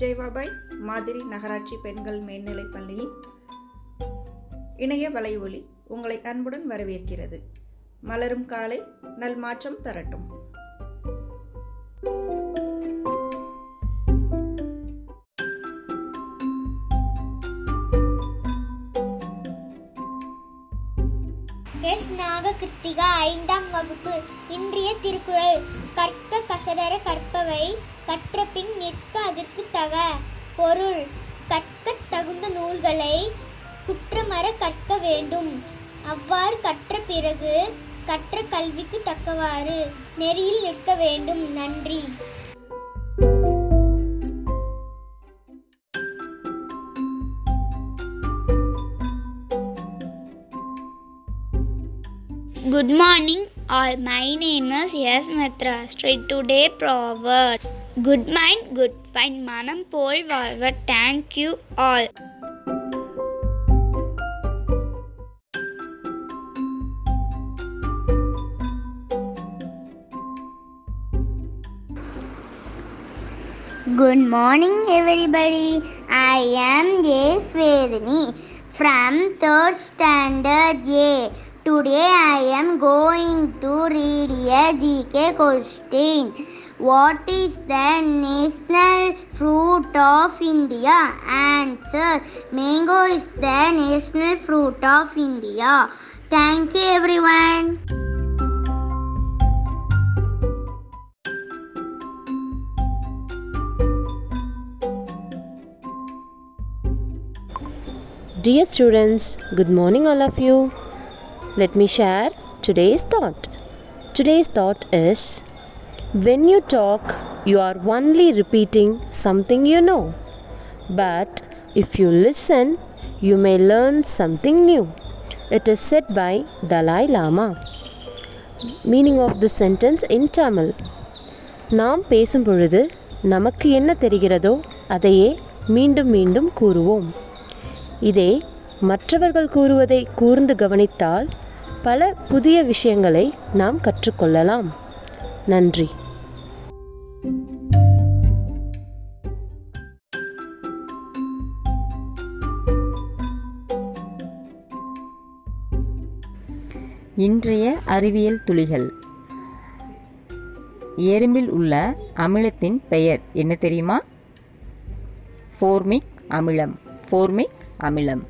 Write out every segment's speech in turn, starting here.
ஜெய்வாபாய் மாதிரி நகராட்சி பெண்கள் மேல்நிலைப் பள்ளியின் இணைய வலையொலி உங்களை அன்புடன் வரவேற்கிறது. மலரும் காலை நல் மாற்றம் தரட்டும். கிருத்திகா ஐந்தாம் வகுப்பு. இன்றைய திருக்குறள். கற்க கசடர கற்பவை கற்றபின் நிற்க அதற்கு தக. பொருள். கற்கத் தகுந்த நூல்களை குற்றமற கற்க வேண்டும். அவ்வாறு கற்ற பிறகு கற்ற கல்விக்கு தக்கவாறு நெறியில் நிற்க வேண்டும். நன்றி. Good morning all. My name is Yes Mitra. Straight today proverb. Good mind, good find. Manam pol valva. Thank you all. Good morning everybody. I am Jay Svedini from third standard A. Today I am going to read a GK question. What is the national fruit of India? Answer Mango is the national fruit of India. Thank you, everyone. Dear students, good morning, all of you. Let me share today's thought. Today's thought is when you talk, you are only repeating something you know. But if you listen, you may learn something new. It is said by Dalai Lama. Meaning of the sentence in Tamil. நாம் பேசும் பொழுது நமக்கு என்ன தெரிகிறதோ அதையே மீண்டும் மீண்டும் கூறுவோம் இதே மற்றவர்கள் கூறுவதை கூர்ந்து கவனித்தால் பல புதிய விஷயங்களை நாம் கற்றுக்கொள்ளலாம். நன்றி. இன்றைய அறிவியல் துளிகள். எறும்பில் உள்ள அமிலத்தின் பெயர் என்ன தெரியுமா? ஃபோர்மிக் அமிலம். ஃபோர்மிக் அமிலம்.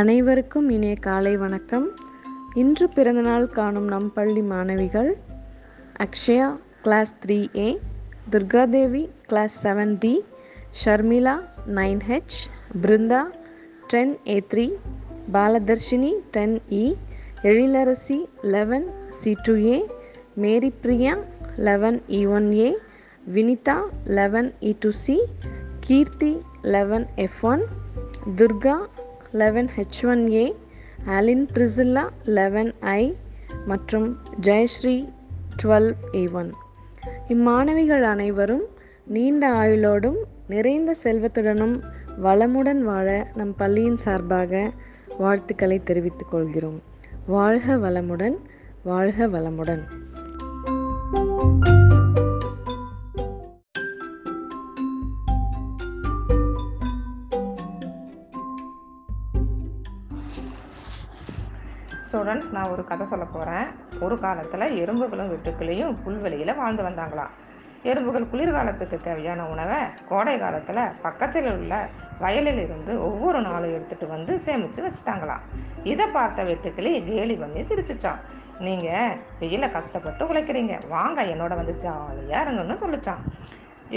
அனைவருக்கும் இனிய காலை வணக்கம். இன்று பிறந்தநாள் காணும் நம் பள்ளி மாணவிகள் Akshaya class three A Durgadevi class seven D Sharmila nine H Brinda ten A three Baladharshini ten E e, Ezhilarasi eleven C two A Mary Priya eleven E one A Vinitha eleven E two C Keerthi eleven F one Durga eleven H one A Aalin Priscilla eleven I மற்றும் Jayashree twelve A one இம்மாணவிகள் அனைவரும் நீண்ட ஆயுளோடும் நிறைந்த செல்வத்துடனும் வளமுடன் வாழ நம் பள்ளியின் சார்பாக வாழ்த்துக்களை தெரிவித்துக் கொள்கிறோம். வாழ்க வளமுடன் வாழ்க வளமுடன். ஸ்டூடெண்ட்ஸ் நான் ஒரு கதை சொல்ல போகிறேன் ஒரு காலத்தில் எறும்புகளும் வெட்டுக்கிளியும் புல்வெளியில் வாழ்ந்து வந்தாங்களாம். எறும்புகள் குளிர்காலத்துக்கு தேவையான உணவை கோடை காலத்தில் பக்கத்தில் உள்ள வயலில் இருந்து ஒவ்வொரு நாளும் எடுத்துகிட்டு வந்து சேமித்து வச்சுட்டாங்களாம். இதை பார்த்த வெட்டுக்கிளி கேலி பண்ணி சிரிச்சுச்சான் நீங்கள் வெயில கஷ்டப்பட்டு உழைக்கிறீங்க. வாங்க என்னோட வந்து ஜாலியாக இருங்கன்னு சொல்லிச்சான்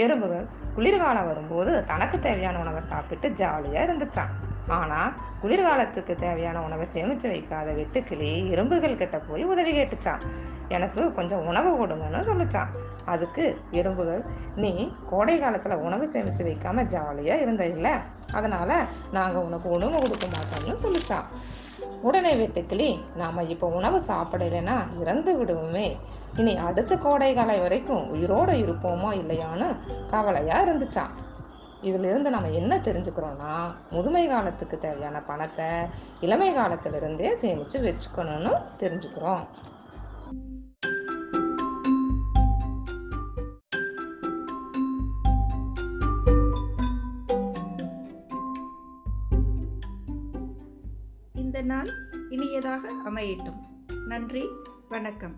எறும்புகள் குளிர்காலம் வரும்போது தனக்கு தேவையான உணவை சாப்பிட்டு ஜாலியாக இருந்துச்சான் ஆனால் குளிர்காலத்துக்கு தேவையான உணவை சேமித்து வைக்காத வெட்டுக்கிளி எறும்புகள் கிட்ட போய் உதவி கேட்டுச்சான் எனக்கு கொஞ்சம் உணவு கொடுங்கன்னு சொல்லிச்சான் அதுக்கு எறும்புகள் நீ கோடை காலத்தில் உணவு சேமித்து வைக்காம ஜாலியாக இருந்த இல்லை? அதனால் நாங்கள் உனக்கு உணவு கொடுக்க மாட்டோம்னு சொல்லிச்சான் உடனே வெட்டுக்கிளி நாம் இப்போ உணவு சாப்பிடலைன்னா இறந்து விடுவோமே. இனி அடுத்த கோடை காலம் வரைக்கும் உயிரோடு இருப்போமோ இல்லையான்னு கவலையாக இருந்துச்சான் இதிலிருந்து நம்ம என்ன தெரிஞ்சுக்கிறோம்னா முதுமை காலத்துக்கு தேவையான பணத்தை இளமை காலத்திலிருந்தே சேமித்து வச்சுக்கணும்னு தெரிஞ்சுக்கிறோம். இந்த நாள் இனியதாக அமையட்டும். நன்றி வணக்கம்.